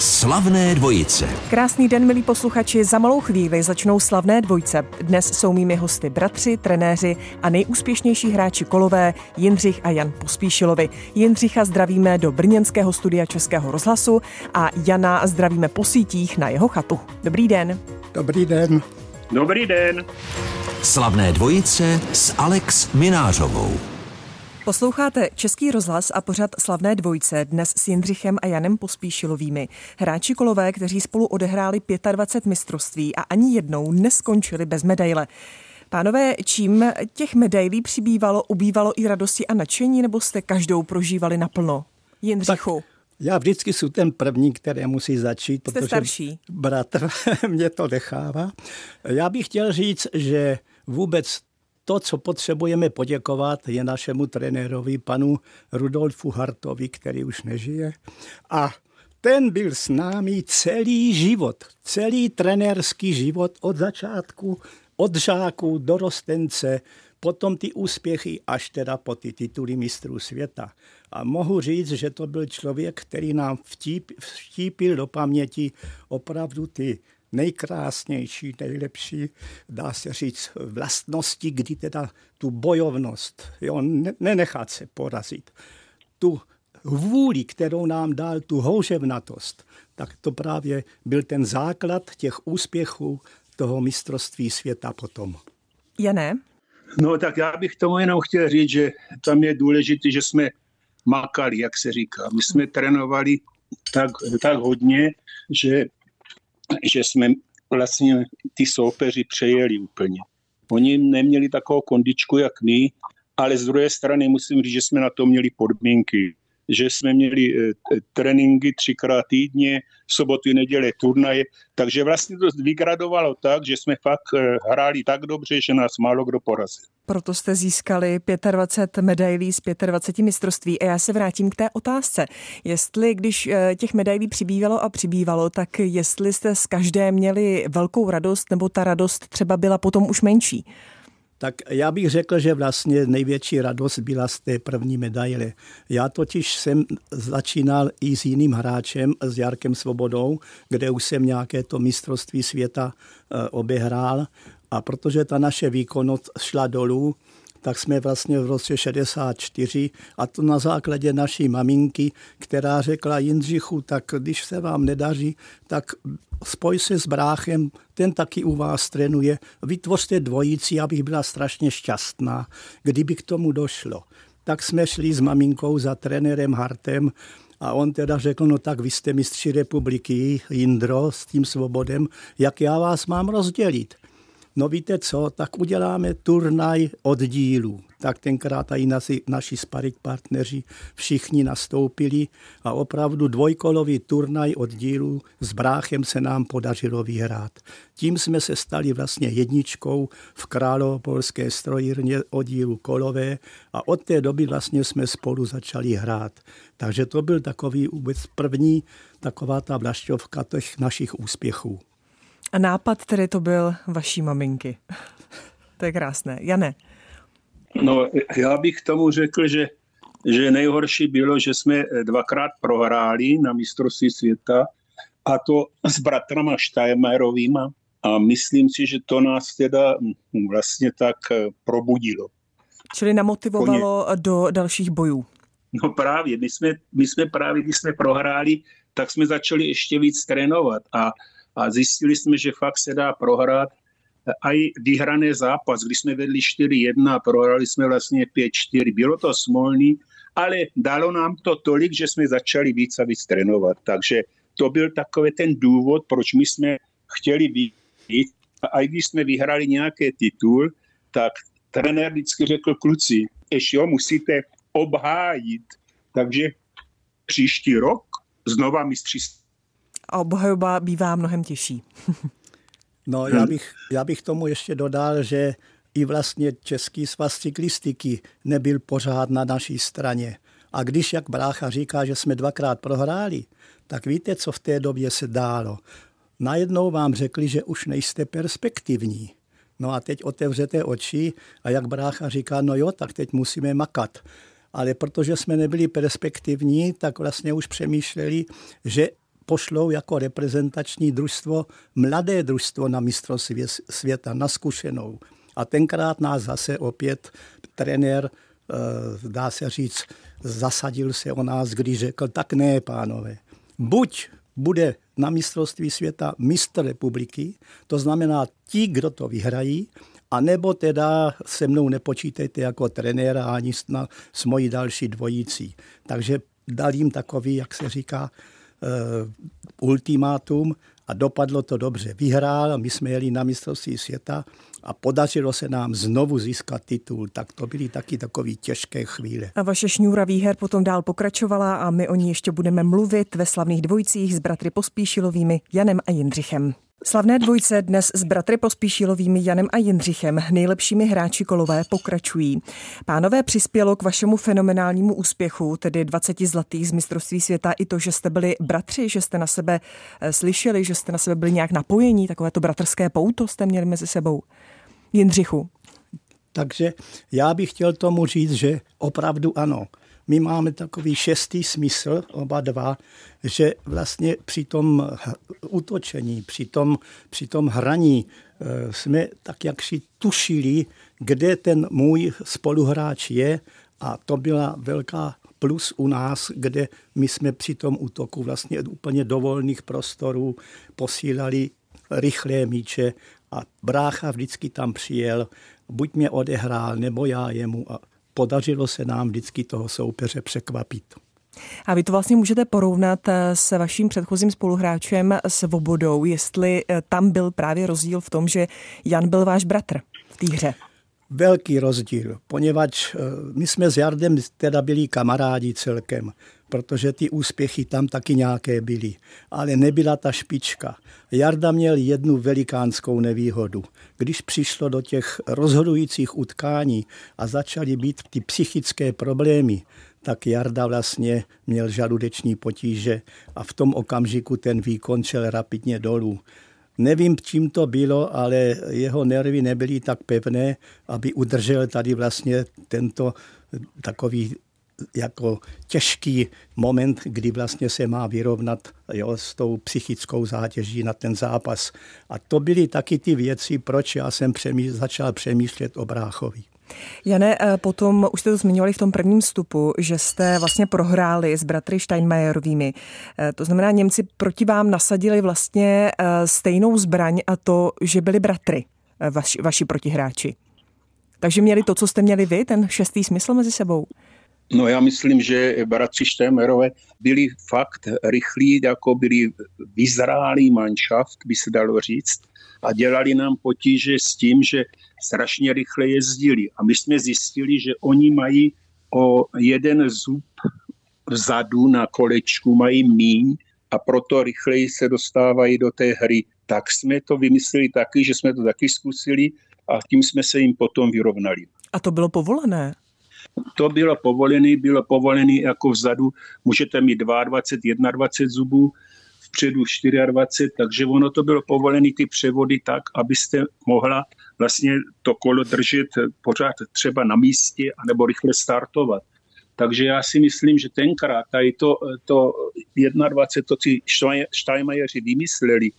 Slavné dvojice. Krásný den, milí posluchači. Za malou chvíli začnou slavné dvojce. Dnes jsou mými hosty bratři, trenéři a nejúspěšnější hráči kolové Jindřich a Jan Pospíšilovi. Jindřicha zdravíme do brněnského studia Českého rozhlasu a Jana zdravíme po sítích na jeho chatu. Dobrý den. Dobrý den. Dobrý den. Slavné dvojice s Alex Minářovou. Posloucháte Český rozhlas a pořad Slavné dvojce dnes s Jindřichem a Janem Pospíšilovými. Hráči kolové, kteří spolu odehráli 25 mistrovství a ani jednou neskončili bez medaile. Pánové, čím těch medailí přibývalo, ubývalo i radosti a nadšení, nebo jste každou prožívali naplno? Jindřichu. Tak. Já vždycky jsem ten první, který musí začít, Jste protože starší. bratr mě to nechává. Já bych chtěl říct, že vůbec to, co potřebujeme poděkovat, je našemu trenérovi, panu Rudolfu Hartovi, který už nežije. A ten byl s námi celý život, celý trenérský život od začátku, od žáků do rostence, potom ty úspěchy až teda po ty tituly mistrů světa. A mohu říct, že to byl člověk, který nám vtip, vtípil do paměti opravdu ty nejkrásnější, nejlepší, dá se říct, vlastnosti, kdy teda tu bojovnost, jo, nenechat se porazit, tu vůli, kterou nám dal, tu houževnatost, tak to právě byl ten základ těch úspěchů toho mistrovství světa potom. Je ne? No tak já bych tomu jenom chtěl říct, že tam je důležité, že jsme makali, jak se říká. My jsme trénovali tak, tak hodně, že že jsme vlastně ty soupeři přejeli úplně. Oni neměli takovou kondičku, jak my, ale z druhé strany musím říct, že jsme na to měli podmínky že jsme měli eh, tréninky třikrát týdně, soboty, neděle turnaje, takže vlastně to vygradovalo tak, že jsme fakt eh, hráli tak dobře, že nás málo kdo porazil. Proto jste získali 25 medailí z 25 mistrovství. A já se vrátím k té otázce. Jestli, když eh, těch medailí přibývalo a přibývalo, tak jestli jste z každé měli velkou radost, nebo ta radost třeba byla potom už menší? Tak já bych řekl, že vlastně největší radost byla z té první medaile. Já totiž jsem začínal i s jiným hráčem, s Jarkem Svobodou, kde už jsem nějaké to mistrovství světa eh, obehrál. A protože ta naše výkonnost šla dolů, tak jsme vlastně v roce 64 a to na základě naší maminky, která řekla Jindřichu, tak když se vám nedaří, tak spoj se s bráchem, ten taky u vás trénuje, vytvořte dvojici, abych byla strašně šťastná, kdyby k tomu došlo. Tak jsme šli s maminkou za trenérem Hartem a on teda řekl, no tak vy jste mistři republiky, Jindro, s tím svobodem, jak já vás mám rozdělit no víte co, tak uděláme turnaj oddílů. Tak tenkrát i naši, naši sparik partneři všichni nastoupili a opravdu dvojkolový turnaj oddílů s bráchem se nám podařilo vyhrát. Tím jsme se stali vlastně jedničkou v královopolské strojírně oddílu kolové a od té doby vlastně jsme spolu začali hrát. Takže to byl takový vůbec první taková ta vlašťovka těch našich úspěchů. A nápad tedy to byl vaší maminky. to je krásné. Jane. No, já bych tomu řekl, že, že nejhorší bylo, že jsme dvakrát prohráli na mistrovství světa a to s bratrama Štajmerovýma a myslím si, že to nás teda vlastně tak eh, probudilo. Čili namotivovalo Koně. do dalších bojů. No právě, my jsme, my jsme právě, když jsme prohráli, tak jsme začali ještě víc trénovat a a zjistili jsme, že fakt se dá prohrát a i vyhraný zápas, když jsme vedli 4-1 a prohrali jsme vlastně 5-4. Bylo to smolný, ale dalo nám to tolik, že jsme začali víc a víc trénovat. Takže to byl takový ten důvod, proč my jsme chtěli být. A i když jsme vyhrali nějaký titul, tak trenér vždycky řekl, kluci, ještě ho musíte obhájit. Takže příští rok znova mistři a obhajoba bývá mnohem těžší. no, já bych, já bych tomu ještě dodal, že i vlastně Český svaz cyklistiky nebyl pořád na naší straně. A když, jak brácha říká, že jsme dvakrát prohráli, tak víte, co v té době se dálo. Najednou vám řekli, že už nejste perspektivní. No a teď otevřete oči a jak brácha říká, no jo, tak teď musíme makat. Ale protože jsme nebyli perspektivní, tak vlastně už přemýšleli, že pošlou jako reprezentační družstvo, mladé družstvo na mistrovství světa, na zkušenou. A tenkrát nás zase opět trenér, eh, dá se říct, zasadil se o nás, když řekl, tak ne, pánové, buď bude na mistrovství světa mistr republiky, to znamená ti, kdo to vyhrají, a nebo teda se mnou nepočítejte jako trenéra ani s, mojí další dvojící. Takže dal jim takový, jak se říká, ultimátum a dopadlo to dobře. Vyhrál, my jsme jeli na mistrovství světa a podařilo se nám znovu získat titul, tak to byly taky takové těžké chvíle. A vaše šňůra výher potom dál pokračovala a my o ní ještě budeme mluvit ve slavných dvojicích s bratry Pospíšilovými Janem a Jindřichem. Slavné dvojce dnes s bratry Pospíšilovými Janem a Jindřichem, nejlepšími hráči kolové, pokračují. Pánové přispělo k vašemu fenomenálnímu úspěchu, tedy 20 zlatých z mistrovství světa, i to, že jste byli bratři, že jste na sebe eh, slyšeli, že jste na sebe byli nějak napojení, takové to bratrské pouto jste měli mezi sebou. Jindřichu. Takže já bych chtěl tomu říct, že opravdu ano my máme takový šestý smysl, oba dva, že vlastně při tom útočení, při tom, při tom hraní eh, jsme tak jak si tušili, kde ten můj spoluhráč je a to byla velká plus u nás, kde my jsme při tom útoku vlastně úplně do volných prostorů posílali rychlé míče a brácha vždycky tam přijel, buď mě odehrál, nebo já jemu a podařilo se nám vždycky toho soupeře překvapit. A vy to vlastně můžete porovnat eh, s vaším předchozím spoluhráčem Svobodou, jestli eh, tam byl právě rozdíl v tom, že Jan byl váš bratr v té hře. Velký rozdíl, poněvadž eh, my jsme s Jardem teda byli kamarádi celkem protože ty úspěchy tam taky nějaké byly. Ale nebyla ta špička. Jarda měl jednu velikánskou nevýhodu. Když přišlo do těch rozhodujících utkání a začaly být ty psychické problémy, tak Jarda vlastně měl žaludeční potíže a v tom okamžiku ten výkon šel rapidně dolů. Nevím, čím to bylo, ale jeho nervy nebyly tak pevné, aby udržel tady vlastně tento takový jako těžký moment, kdy vlastně se má vyrovnat jo, s tou psychickou zátěží na ten zápas. A to byly taky ty věci, proč já jsem přemý, začal přemýšlet o Bráchovi. Jane, eh, potom už jste to zmiňovali v tom prvním vstupu, že jste vlastně prohráli s bratry Steinmeierovými. Eh, to znamená, Němci proti vám nasadili vlastně eh, stejnou zbraň a to, že byli bratry, vaši, vaši protihráči. Takže měli to, co jste měli vy, ten šestý smysl mezi sebou? No já myslím, že bratři Štémerové byli fakt rychlí, jako byli vyzrálý manšaft, by se dalo říct, a dělali nám potíže s tím, že strašně rychle jezdili. A my jsme zjistili, že oni mají o jeden zub vzadu na kolečku, mají míň a proto rychleji se dostávají do té hry. Tak jsme to vymysleli taky, že jsme to taky zkusili a tím jsme se jim potom vyrovnali. A to bylo povolené? To bylo povolené, bylo povolené jako vzadu, můžete mít 22, 21 zubů, vpředu 24, takže ono to bylo povolené ty převody tak, abyste mohla vlastně to kolo držet pořád třeba na místě anebo rychle startovat. Takže já si myslím, že tenkrát tady to, to 21, to si Steinmeieři vymysleli,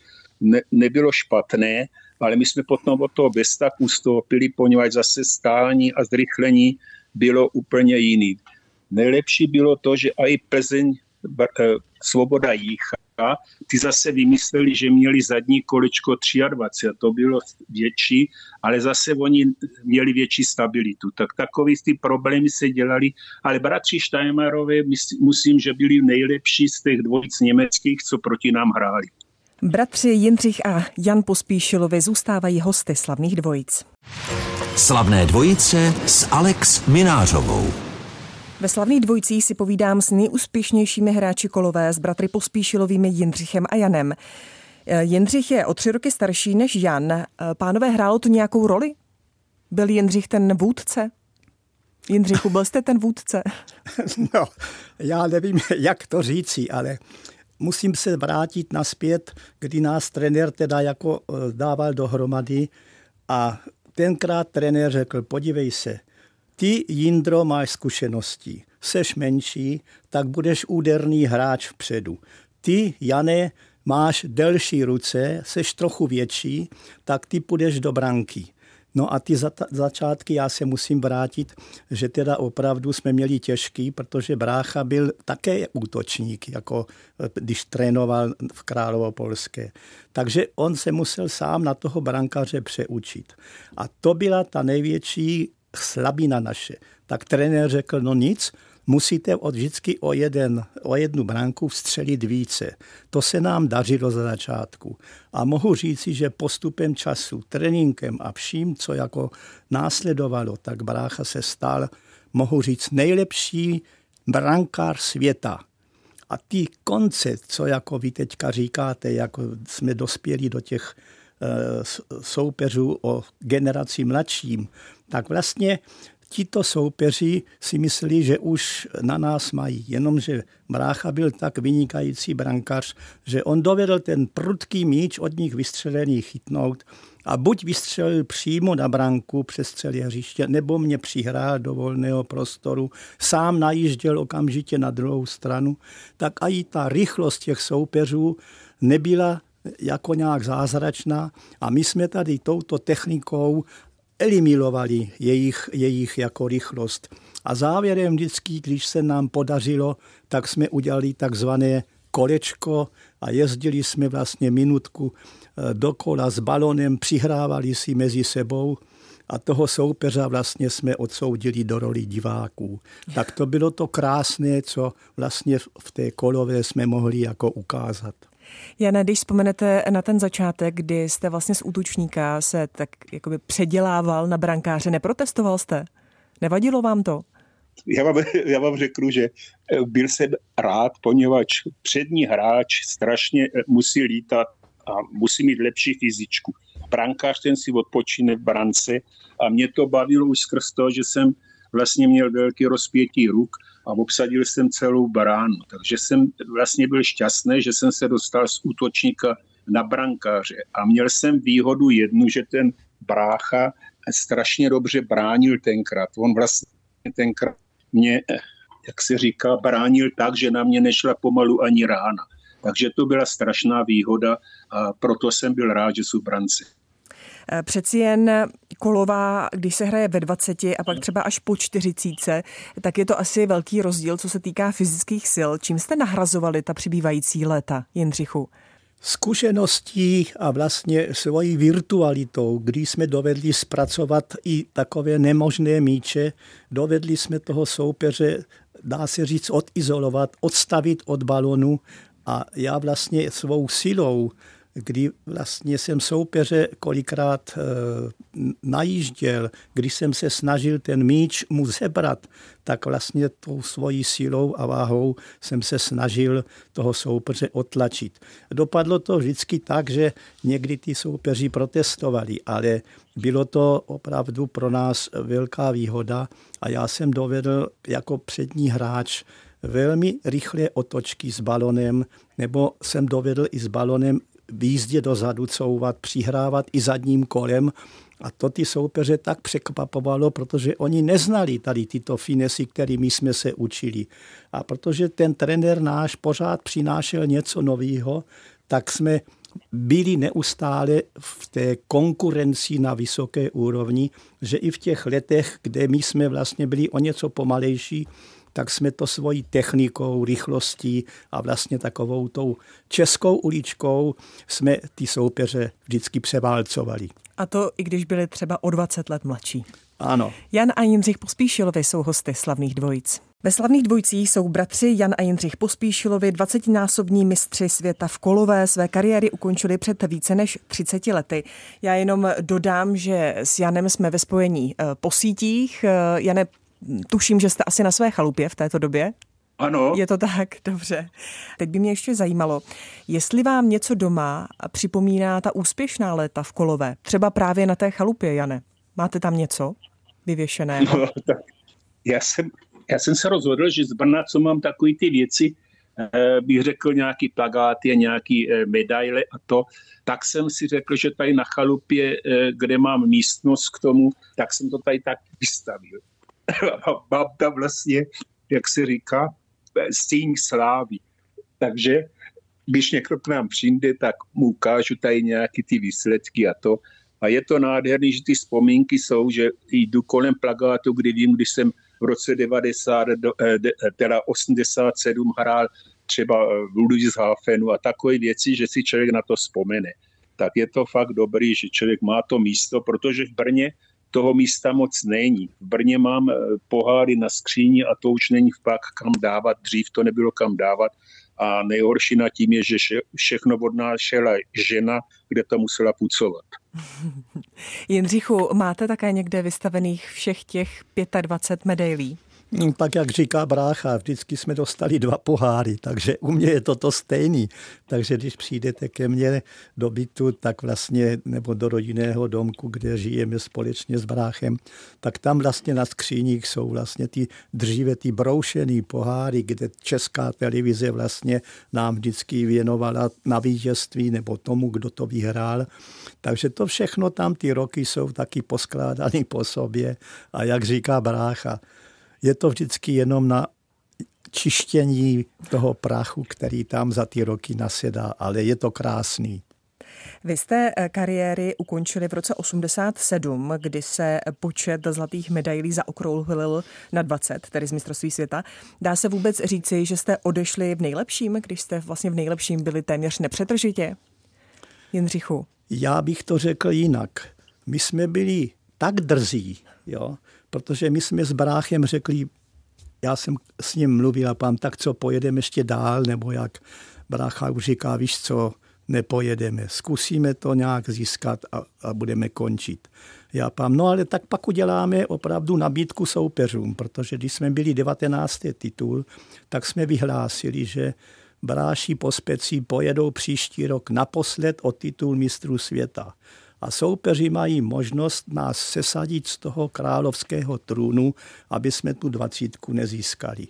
ne, nebylo špatné, ale my jsme potom od toho bez tak ustoupili, poněvadž zase stání a zrychlení bylo úplně jiný. Nejlepší bylo to, že i Plzeň eh, Svoboda Jícha, ty zase vymysleli, že měli zadní kolečko 23, to bylo větší, ale zase oni měli větší stabilitu. Tak takový ty problémy se dělali, ale bratři Steinmarové, musím, že byli nejlepší z těch dvojic německých, co proti nám hráli. Bratři Jindřich a Jan Pospíšilovi zůstávají hosty slavných dvojic. Slavné dvojice s Alex Minářovou. Ve slavných dvojicích si povídám s nejúspěšnějšími hráči kolové s bratry Pospíšilovými Jindřichem a Janem. Eh, Jindřich je o tři roky starší než Jan. Eh, pánové, hrálo to nějakou roli? Byl Jindřich ten vůdce? Jindřichu, byl jste ten vůdce? No, já nevím, jak to říci, ale musím se vrátit naspět, kdy nás trenér teda jako eh, dával dohromady a tenkrát trenér řekl, podívej se, ty, Jindro, máš zkušenosti, seš menší, tak budeš úderný hráč vpředu. ty, Jane, máš delší ruce, seš trochu větší, tak ty půjdeš do branky. No a ty začátky já se musím vrátit, že teda opravdu jsme měli těžký, protože brácha byl také útočník, jako eh, když trénoval v Královopolské. Takže on se musel sám na toho brankaře přeučit. A to byla ta největší slabina naše. Tak trenér řekl, no nic, musíte od vždycky o, jeden, o jednu branku vstřelit více. To se nám dařilo za začátku. A mohu říci, že postupem času, tréninkem a vším, co jako následovalo, tak brácha se stal, mohu říct, nejlepší brankář světa. A ty konce, co jako vy teďka říkáte, jako jsme dospěli do těch eh, soupeřů o generaci mladším, tak vlastně tito soupeři si mysleli, že už na nás mají, jenomže Brácha byl tak vynikající brankař, že on dovedl ten prudký míč od nich vystřelený chytnout a buď vystřelil přímo na branku přes celé hřiště, nebo mě přihrál do volného prostoru, sám najížděl okamžitě na druhou stranu, tak i ta rychlost těch soupeřů nebyla jako nějak zázračná a my jsme tady touto technikou eliminovali jejich, jejich jako rychlost. A závěrem vždycky, když se nám podařilo, tak jsme udělali takzvané kolečko a jezdili jsme vlastně minutku eh, dokola s balonem, přihrávali si mezi sebou a toho soupeře vlastně jsme odsoudili do roli diváků. Tak to bylo to krásné, co vlastně v té kolové jsme mohli jako ukázat. Jana, když vzpomenete na ten začátek, kdy jste vlastně z útočníka se tak jakoby předělával na brankáře, neprotestoval jste? Nevadilo vám to? Já vám, já vám řeknu, že eh, byl jsem rád, poněvadž přední hráč strašně eh, musí lítat a musí mít lepší fyzičku. Brankář ten si odpočíne v brance a mě to bavilo už skrz to, že jsem vlastně měl velký rozpětí ruk a obsadil jsem celou bránu. Takže jsem vlastně byl šťastný, že jsem se dostal z útočníka na brankáře. A měl jsem výhodu jednu, že ten brácha strašně dobře bránil tenkrát. On vlastně tenkrát mě, jak se říká, bránil tak, že na mě nešla pomalu ani rána. Takže to byla strašná výhoda a proto jsem byl rád, že jsou branci. Přeci jen kolová, když se hraje ve 20 a pak třeba až po 40, tak je to asi velký rozdíl, co se týká fyzických sil. Čím jste nahrazovali ta přibývající léta, Jindřichu? zkušeností a vlastně svojí virtualitou, kdy jsme dovedli zpracovat i takové nemožné míče, dovedli jsme toho soupeře, dá se říct, odizolovat, odstavit od balonu a já vlastně svou silou kdy vlastně jsem soupeře kolikrát e, najížděl, když jsem se snažil ten míč mu zebrat, tak vlastně tou svojí silou a váhou jsem se snažil toho soupeře otlačit. Dopadlo to vždycky tak, že někdy ty soupeři protestovali, ale bylo to opravdu pro nás velká výhoda a já jsem dovedl jako přední hráč velmi rychlé otočky s balonem, nebo jsem dovedl i s balonem v jízdě dozadu couvat, přihrávat i zadním kolem. A to ty soupeře tak překvapovalo, protože oni neznali tady tyto finesy, kterými jsme se učili. A protože ten trenér náš pořád přinášel něco nového, tak jsme byli neustále v té konkurenci na vysoké úrovni, že i v těch letech, kde my jsme vlastně byli o něco pomalejší, tak jsme to svojí technikou, rychlostí a vlastně takovou tou českou uličkou jsme ty soupeře vždycky převálcovali. A to i když byli třeba o 20 let mladší. Ano. Jan a Jindřich Pospíšilovi jsou hosty slavných dvojic. Ve slavných dvojicích jsou bratři Jan a Jindřich Pospíšilovi, 20-násobní mistři světa v kolové. Své kariéry ukončili před více než 30 lety. Já jenom dodám, že s Janem jsme ve spojení eh, po sítích. Eh, Jane, tuším, že jste asi na své chalupě v této době. Ano. Je to tak, dobře. Teď by mě ještě zajímalo, jestli vám něco doma připomíná ta úspěšná léta v Kolové, třeba právě na té chalupě, Jane. Máte tam něco vyvěšeného? No, tak já, jsem, já jsem se rozhodl, že z Brna, co mám takové ty věci, eh, bych řekl nějaký plagáty a nějaký eh, medaile a to, tak jsem si řekl, že tady na chalupě, eh, kde mám místnost k tomu, tak jsem to tady tak vystavil. mám tam vlastně, jak se říká, stín slávy. Takže když někdo k nám přijde, tak mu ukážu tady nějaké ty výsledky a to. A je to nádherný, že ty vzpomínky jsou, že jdu kolem plagátu, kdy vím, když jsem v roce 90, eh, teda 87 hrál třeba v Ludwigshafenu a takové věci, že si člověk na to vzpomene. Tak je to fakt dobrý, že člověk má to místo, protože v Brně toho místa moc není. V Brně mám eh, poháry na skříni a to už není pak kam dávat. Dřív to nebylo kam dávat. A nejhorší na tím je, že všechno odnášela žena, kde to musela pucovat. Jindřichu, máte také někde vystavených všech těch 25 medailí? Tak jak říká brácha, vždycky jsme dostali dva poháry, takže u mě je to to stejný. Takže když přijdete ke mně do bytu, tak vlastně, nebo do rodinného domku, kde žijeme společně s bráchem, tak tam vlastně na skříních jsou vlastně ty dříve ty broušený poháry, kde česká televize vlastně nám vždycky věnovala na vítězství nebo tomu, kdo to vyhrál. Takže to všechno tam ty roky jsou taky poskládané po sobě. A jak říká brácha, je to vždycky jenom na čištění toho prachu, který tam za ty roky nasedá, ale je to krásný. Vy jste eh, kariéry ukončili v roce 87, kdy se počet zlatých medailí zaokrouhlil na 20, tedy z mistrovství světa. Dá se vůbec říci, že jste odešli v nejlepším, když jste vlastně v nejlepším byli téměř nepřetržitě? Jindřichu. Já bych to řekl jinak. My jsme byli tak drzí, jo, protože my jsme s bráchem řekli, já jsem s ním mluvil a pán, tak co, pojedeme ještě dál, nebo jak brácha už říká, víš co, nepojedeme, zkusíme to nějak získat a, a budeme končit. Já pám, no ale tak pak uděláme opravdu nabídku soupeřům, protože když jsme byli 19. titul, tak jsme vyhlásili, že bráši po specí pojedou příští rok naposled o titul mistrů světa a soupeři mají možnost nás sesadit z toho královského trůnu, aby jsme tu dvacítku nezískali.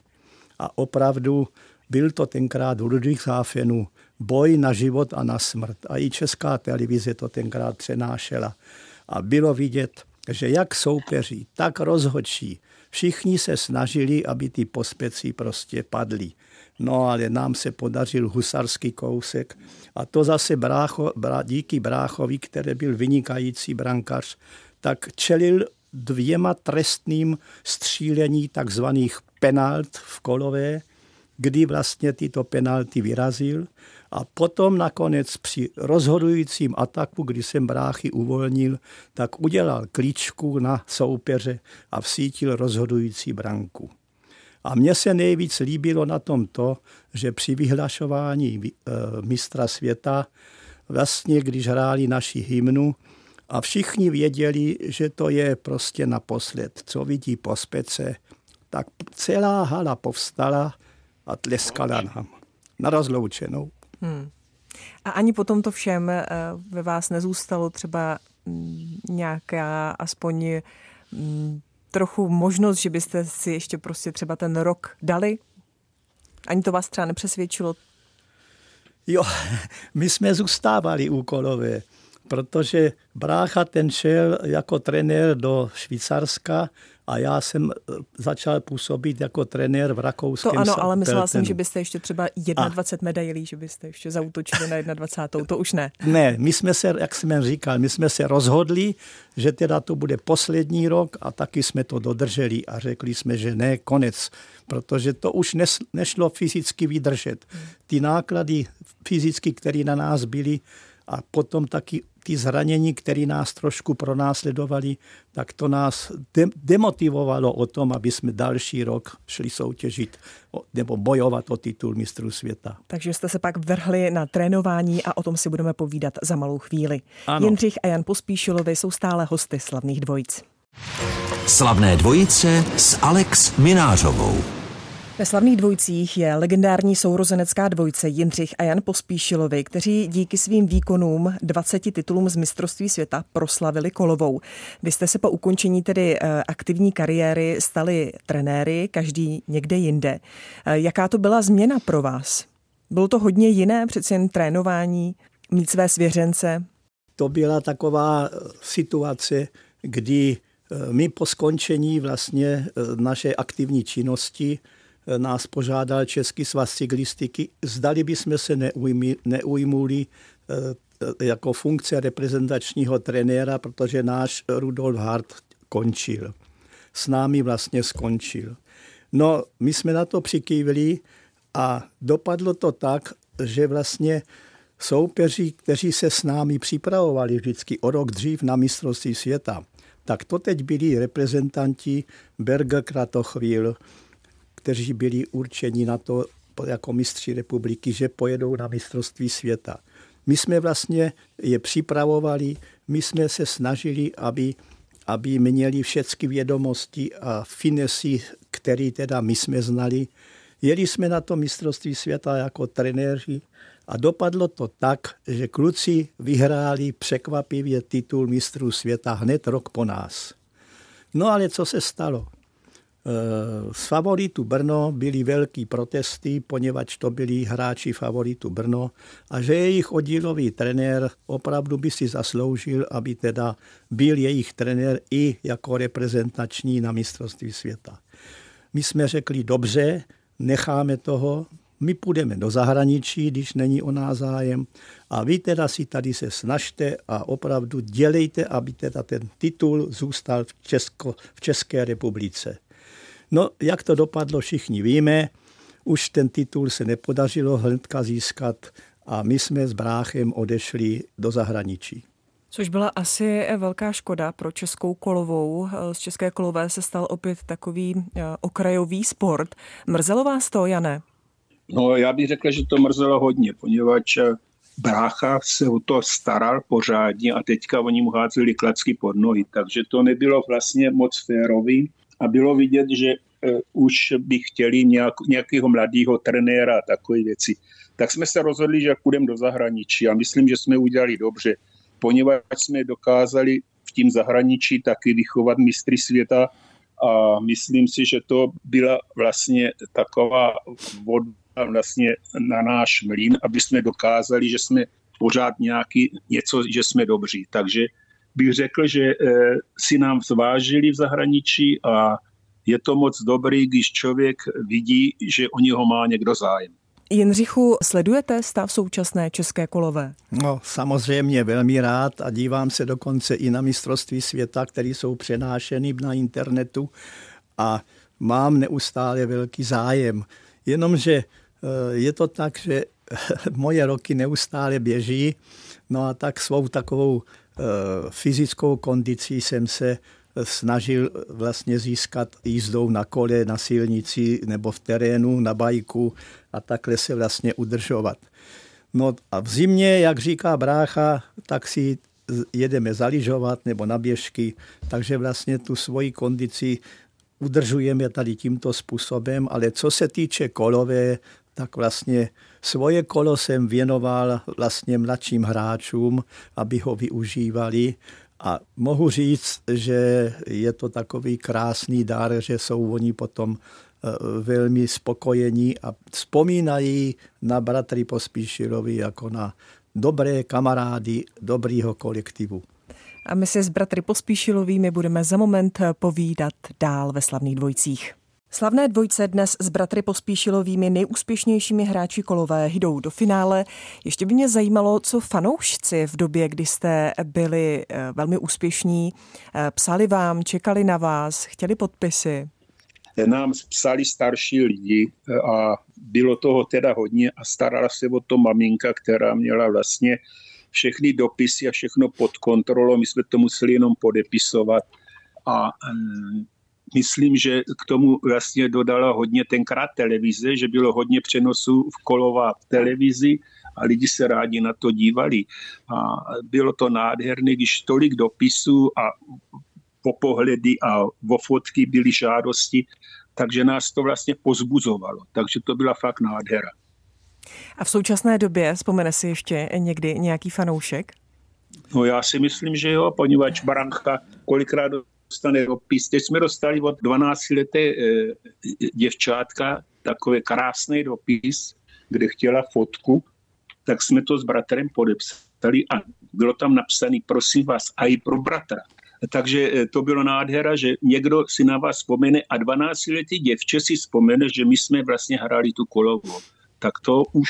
A opravdu byl to tenkrát v Ludwigshafenu boj na život a na smrt. A i česká televize to tenkrát přenášela. A bylo vidět, že jak soupeři, tak rozhodčí, všichni se snažili, aby ty pospeci prostě padly. No ale nám se podařil husarský kousek a to zase brácho, brá, díky bráchovi, který byl vynikající brankař, tak čelil dvěma trestným střílení takzvaných penalt v kolové, kdy vlastně tyto penalty vyrazil a potom nakonec při rozhodujícím ataku, kdy jsem bráchy uvolnil, tak udělal klíčku na soupeře a vsítil rozhodující branku. A mně se nejvíc líbilo na tom to, že při vyhlašování eh, mistra světa, vlastně když hráli naši hymnu, a všichni věděli, že to je prostě naposled, co vidí po spece, tak celá hala povstala a tleskala nám na rozloučenou. Hmm. A ani po tomto všem eh, ve vás nezůstalo třeba mm, nějaká aspoň mm, trochu možnost, že byste si ještě prostě třeba ten rok dali? Ani to vás třeba nepřesvědčilo? Jo, my jsme zůstávali úkolové, protože brácha ten šel jako trenér do Švýcarska a já jsem eh, začal působit jako trenér v rakouském To ano, ale myslela jsem, že byste ještě třeba 21 a. medailí, že byste ještě zautočili na 21. To už ne. Ne, my jsme se, jak jsem říkal, my jsme se rozhodli, že teda to bude poslední rok a taky jsme to dodrželi a řekli jsme, že ne, konec, protože to už nešlo fyzicky vydržet. Ty náklady fyzicky, které na nás byly, a potom taky ty zranění, které nás trošku pronásledovali, tak to nás de- demotivovalo o tom, aby jsme další rok šli soutěžit nebo bojovat o titul mistrů světa. Takže jste se pak vrhli na trénování a o tom si budeme povídat za malou chvíli. Ano. Jindřich a Jan Pospíšilovi jsou stále hosty slavných dvojic. Slavné dvojice s Alex Minářovou. Ve slavných dvojcích je legendární sourozenecká dvojce Jindřich a Jan Pospíšilovi, kteří díky svým výkonům 20 titulům z mistrovství světa proslavili kolovou. Vy jste se po ukončení tedy eh, aktivní kariéry stali trenéry, každý někde jinde. Eh, jaká to byla změna pro vás? Bylo to hodně jiné, přeci jen trénování, mít své svěřence? To byla taková eh, situace, kdy my po skončení vlastně naše aktivní činnosti nás požádal Český svaz cyklistiky, zdali bychom se neujmi, neujmuli jako funkce reprezentačního trenéra, protože náš Rudolf Hart končil. S námi vlastně skončil. No, my jsme na to přikývili a dopadlo to tak, že vlastně soupeři, kteří se s námi připravovali vždycky o rok dřív na mistrovství světa, tak to teď byli reprezentanti Berger Kratochvíl, kteří byli určeni na to jako mistři republiky, že pojedou na mistrovství světa. My jsme vlastně je připravovali, my jsme se snažili, aby, aby měli všechny vědomosti a finesy, které teda my jsme znali. Jeli jsme na to mistrovství světa jako trenéři a dopadlo to tak, že kluci vyhráli překvapivě titul mistrů světa hned rok po nás. No ale co se stalo? Eh, z favoritu Brno byly velký protesty, poněvadž to byli hráči favoritu Brno a že jejich oddílový trenér opravdu by si zasloužil, aby teda byl jejich trenér i jako reprezentační na mistrovství světa. My jsme řekli, dobře, necháme toho, my půjdeme do zahraničí, když není o nás zájem a vy teda si tady se snažte a opravdu dělejte, aby teda ten titul zůstal v, Česko, v České republice. No, jak to dopadlo, všichni víme. Už ten titul se nepodařilo hnedka získat a my jsme s bráchem odešli do zahraničí. Což byla asi velká škoda pro českou kolovou. Z české kolové se stal opět takový eh, okrajový sport. Mrzelo vás to, Jane? No, já bych řekl, že to mrzelo hodně, poněvadž eh, brácha se o to staral pořádně a teďka oni mu házeli klacky pod nohy, takže to nebylo vlastně moc férový a bylo vidět, že uh, už by chtěli nějak, nějakého mladého trenéra a takové věci. Tak jsme se rozhodli, že půjdeme do zahraničí a myslím, že jsme udělali dobře, poněvadž jsme dokázali v tím zahraničí taky vychovat mistry světa a myslím si, že to byla vlastně taková voda vlastně na náš mlín, aby jsme dokázali, že jsme pořád nějaký něco, že jsme dobří. Takže bych řekl, že eh, si nám zvážili v zahraničí a je to moc dobrý, když člověk vidí, že o něho má někdo zájem. Jindřichu, sledujete stav současné české kolové? No, samozřejmě velmi rád a dívám se dokonce i na mistrovství světa, které jsou přenášeny na internetu a mám neustále velký zájem. Jenomže eh, je to tak, že moje roky neustále běží, no a tak svou takovou fyzickou kondicí jsem se snažil vlastně získat jízdou na kole, na silnici nebo v terénu, na bajku a takhle se vlastně udržovat. No a v zimě, jak říká brácha, tak si jedeme zaližovat nebo na běžky, takže vlastně tu svoji kondici udržujeme tady tímto způsobem, ale co se týče kolové, tak vlastně svoje kolo jsem věnoval vlastně mladším hráčům, aby ho využívali a mohu říct, že je to takový krásný dar, že jsou oni potom eh, velmi spokojení a vzpomínají na bratry Pospíšilovi jako na dobré kamarády dobrýho kolektivu. A my se s bratry Pospíšilovými budeme za moment povídat dál ve slavných dvojcích. Slavné dvojce dnes s bratry Pospíšilovými nejúspěšnějšími hráči kolové jdou do finále. Ještě by mě zajímalo, co fanoušci v době, kdy jste byli eh, velmi úspěšní, eh, psali vám, čekali na vás, chtěli podpisy. Nám psali starší lidi eh, a bylo toho teda hodně a starala se o to maminka, která měla vlastně všechny dopisy a všechno pod kontrolou. My jsme to museli jenom podepisovat a myslím, že k tomu vlastně dodala hodně tenkrát televize, že bylo hodně přenosů v kolová televizi a lidi se rádi na to dívali. A bylo to nádherné, když tolik dopisů a po pohledy a vo fotky byly žádosti, takže nás to vlastně pozbuzovalo. Takže to byla fakt nádhera. A v současné době vzpomene si ještě někdy nějaký fanoušek? No já si myslím, že jo, poněvadž Baranka kolikrát dostane dopis. Teď jsme dostali od 12 leté eh, děvčátka takový krásný dopis, kde chtěla fotku, tak jsme to s bratrem podepsali a bylo tam napsané, prosím vás, a i pro bratra. Takže eh, to bylo nádhera, že někdo si na vás vzpomene a 12-letý děvče si vzpomene, že my jsme vlastně hráli tu kolovou. Tak to už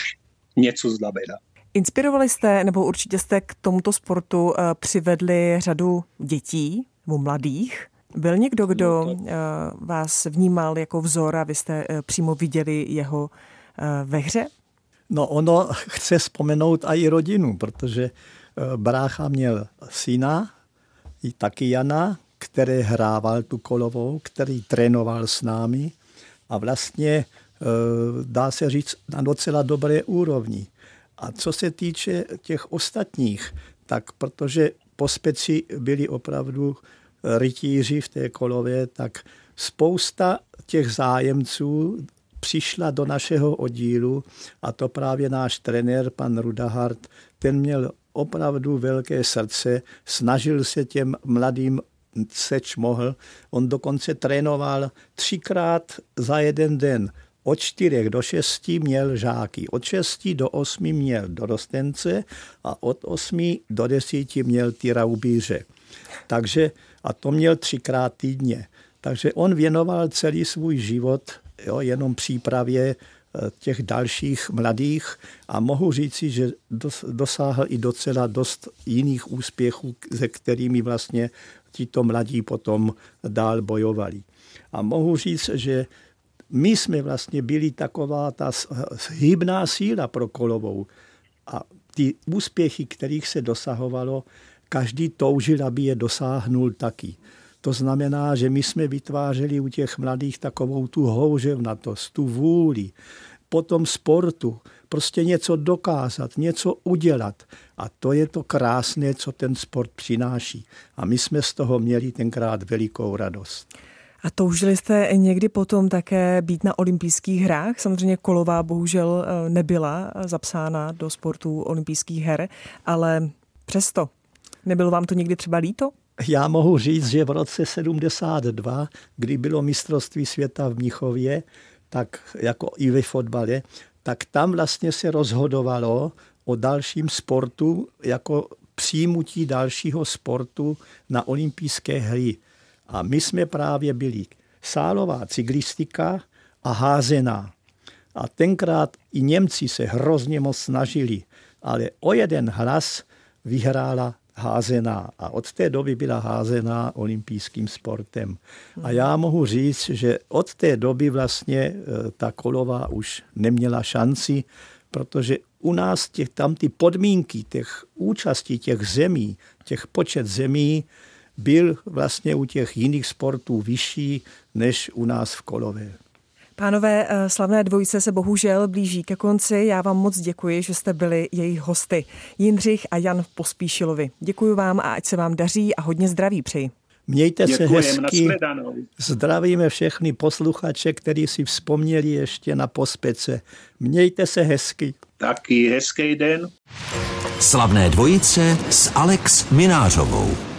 něco znamená. Inspirovali jste, nebo určitě jste k tomuto sportu eh, přivedli řadu dětí nebo mladých? Byl někdo, kdo no, vás vnímal jako vzor a vy jste přímo viděli jeho ve hře? No ono chce vzpomenout i rodinu, protože brácha měl syna, i taky Jana, který hrával tu kolovou, který trénoval s námi a vlastně dá se říct na docela dobré úrovni. A co se týče těch ostatních, tak protože pospeci byli opravdu rytíři v té kolově, tak spousta těch zájemců přišla do našeho oddílu a to právě náš trenér, pan Rudahart, ten měl opravdu velké srdce, snažil se těm mladým seč mohl. On dokonce trénoval třikrát za jeden den. Od čtyřech do šesti měl žáky, od šesti do osmi měl dorostence a od osmi do desíti měl ty raubíře. Takže, a to měl třikrát týdně. Takže on věnoval celý svůj život jo, jenom přípravě těch dalších mladých a mohu říci, že dosáhl i docela dost jiných úspěchů, se kterými vlastně tito mladí potom dál bojovali. A mohu říct, že my jsme vlastně byli taková ta hybná síla pro kolovou. A ty úspěchy, kterých se dosahovalo, každý toužil, aby je dosáhnul taky. To znamená, že my jsme vytvářeli u těch mladých takovou tu houževnatost, tu vůli, potom sportu, prostě něco dokázat, něco udělat. A to je to krásné, co ten sport přináší. A my jsme z toho měli tenkrát velikou radost. A toužili jste někdy potom také být na olympijských hrách? Samozřejmě kolová bohužel eh, nebyla zapsána do sportu olympijských her, ale přesto. Nebylo vám to někdy třeba líto? Já mohu říct, že v roce 72, kdy bylo mistrovství světa v Mnichově, tak jako i ve fotbale, tak tam vlastně se rozhodovalo o dalším sportu jako přijmutí dalšího sportu na olympijské hry. A my jsme právě byli sálová cyklistika a házená. A tenkrát i Němci se hrozně moc snažili, ale o jeden hlas vyhrála házená a od té doby byla házená olympijským sportem. A já mohu říct, že od té doby vlastně e, ta kolová už neměla šanci, protože u nás těch, tam ty podmínky těch účastí těch zemí, těch počet zemí byl vlastně u těch jiných sportů vyšší než u nás v kolové. Pánové, eh, slavné dvojice se bohužel blíží ke konci. Já vám moc děkuji, že jste byli jejich hosty. Jindřich a Jan Pospíšilovi. Děkuji vám a ať se vám daří a hodně zdraví přeji. Mějte Děkujem, se hezky. Zdravíme všechny posluchače, kteří si vzpomněli ještě na pospece. Mějte se hezky. Taky hezký den. Slavné dvojice s Alex Minářovou.